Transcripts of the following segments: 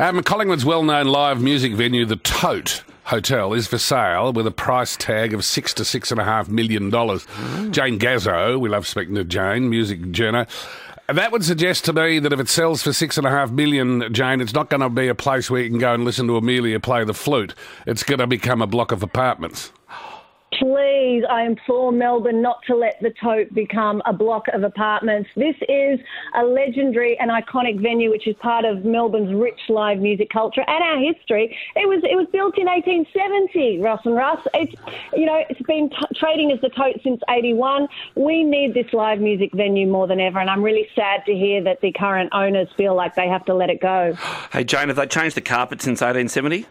Um, Collingwood's well-known live music venue, the Tote Hotel, is for sale with a price tag of six to six and a half million dollars. Jane Gazzo, we love speaking to Jane, music journo. That would suggest to me that if it sells for six and a half million, Jane, it's not going to be a place where you can go and listen to Amelia play the flute. It's going to become a block of apartments. Please, I implore Melbourne not to let the tote become a block of apartments. This is a legendary and iconic venue, which is part of Melbourne's rich live music culture and our history. It was it was built in 1870, Ross and Russ. It's you know it's been t- trading as the tote since 81. We need this live music venue more than ever, and I'm really sad to hear that the current owners feel like they have to let it go. Hey, Jane, have they changed the carpet since 1870?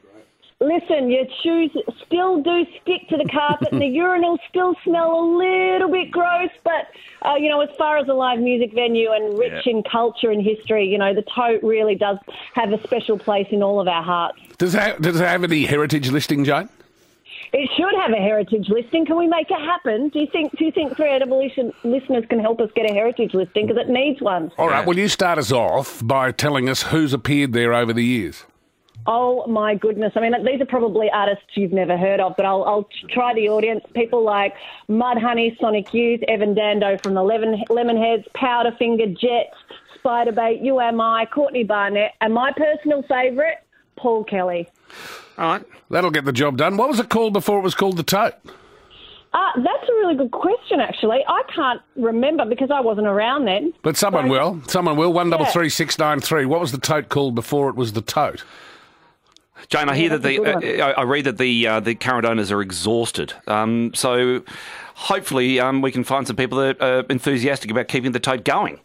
Listen, your shoes still do stick to the carpet, and the urinals still smell a little bit gross. But uh, you know, as far as a live music venue and rich Yeah. in culture and history, you know, the Tote really does have a special place in all of our hearts. Does it have, does it have any heritage listing, Jane? It should have a heritage listing. Can we make it happen? Do you think? Do you think Three Evolution listeners can help us get a heritage listing because it needs one? All right, will you start us off by telling us who's appeared there over the years? Oh my goodness! I mean, these are probably artists you've never heard of, but I'll, I'll try the audience. People like Mudhoney, Sonic Youth, Evan Dando from the Lemon, Lemonheads, Powderfinger, Jets, Spiderbait, You Am I, Courtney Barnett, and my personal favourite, Paul Kelly. All right. That'll get the job done. What was it called before it was called the Tote? Uh, that's a really good question, actually. I can't remember because I wasn't around then. But someone So- will. Someone will. One double three six nine three. What was the tote called before it was the tote? Jane, I hear that the uh, I I read that the uh, the current owners are exhausted. Um, so hopefully um, we can find some people that are enthusiastic about keeping the tote going.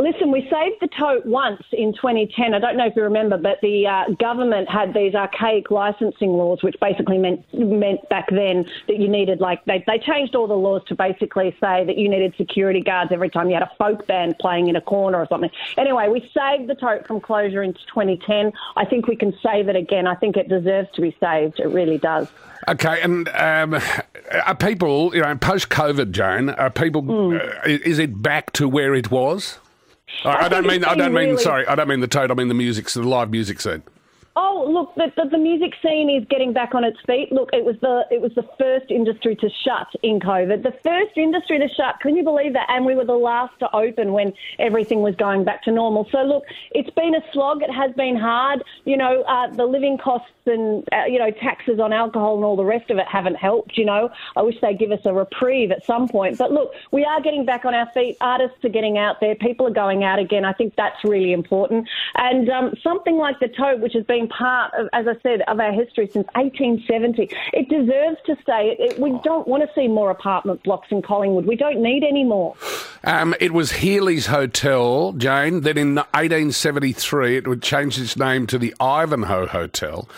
Listen, we saved the tote once in 2010. I don't know if you remember, but the uh, government had these archaic licensing laws, which basically meant meant back then that you needed like they they changed all the laws to basically say that you needed security guards every time you had a folk band playing in a corner or something. Anyway, we saved the tote from closure in 2010. I think we can save it again. I think it deserves to be saved. It really does. Okay, and um, are people, you know, post COVID, Joan, are people, Hmm. uh, is it back to where it was? I, I don't mean, I don't mean, really- sorry, I don't mean the Tote. I mean the music, so the live music scene. Look, the, the, the music scene is getting back on its feet. Look, it was the it was the first industry to shut in COVID. The first industry to shut. Can you believe that? And we were the last to open when everything was going back to normal. So look, it's been a slog. It has been hard. You know, uh, the living costs and uh, you know taxes on alcohol and all the rest of it haven't helped. You know, I wish they'd give us a reprieve at some point. But look, we are getting back on our feet. Artists are getting out there. People are going out again. I think that's really important. And um, something like the Tote, which has been part of, as I said, of our history since 1870, it deserves to stay. It, it, we don't want to see more apartment blocks in Collingwood. We don't need any more. Um, it was Healy's Hotel, Jane. Then in 1873, it would change its name to the Ivanhoe Hotel.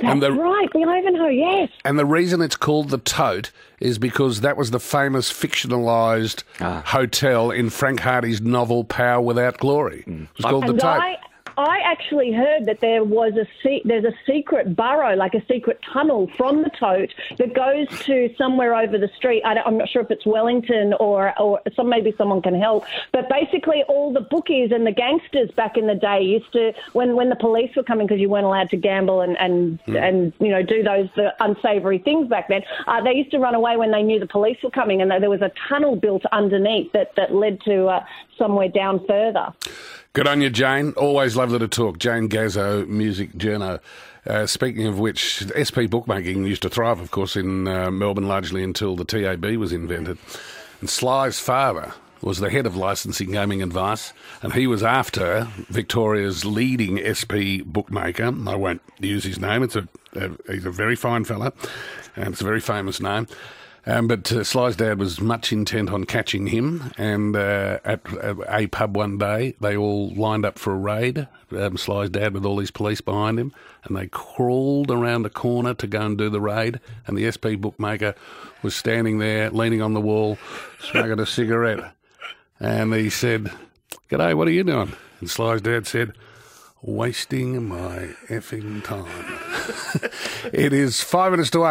That's and the right, the Ivanhoe. Yes. and the reason it's called the Tote is because that was the famous fictionalized hotel in Frank Hardy's novel Power Without Glory. It was called the And Tote. I, I actually heard that there was a se- there's a secret burrow, like a secret tunnel from the tote that goes to somewhere over the street. I am not sure if it's Wellington or or some maybe someone can help. But basically, all the bookies and the gangsters back in the day used to when when the police were coming because you weren't allowed to gamble and and and you know do those the unsavory things back then. Uh, they used to run away when they knew the police were coming, and there was a tunnel built underneath that that led to uh, somewhere down further. Good on you, Jane. Always lovely to talk. Jane Gazzo, music journo. Uh, speaking of which, SP bookmaking used to thrive, of course, in uh, Melbourne largely until the TAB was invented. And Sly's father was the head of licensing gaming advice, and he was after Victoria's leading SP bookmaker. I won't use his name. It's a, a he's a very fine fella, and it's a very famous name. Um, but uh, Sly's dad was much intent on catching him, and uh, at, a pub one day, they all lined up for a raid. Um, Sly's dad with all his police behind him, and they crawled around a corner to go and do the raid. And the SP bookmaker was standing there, leaning on the wall, smoking a cigarette. And he said, "G'day, what are you doing?" And Sly's dad said, "Wasting my effing time." it is five minutes to eight.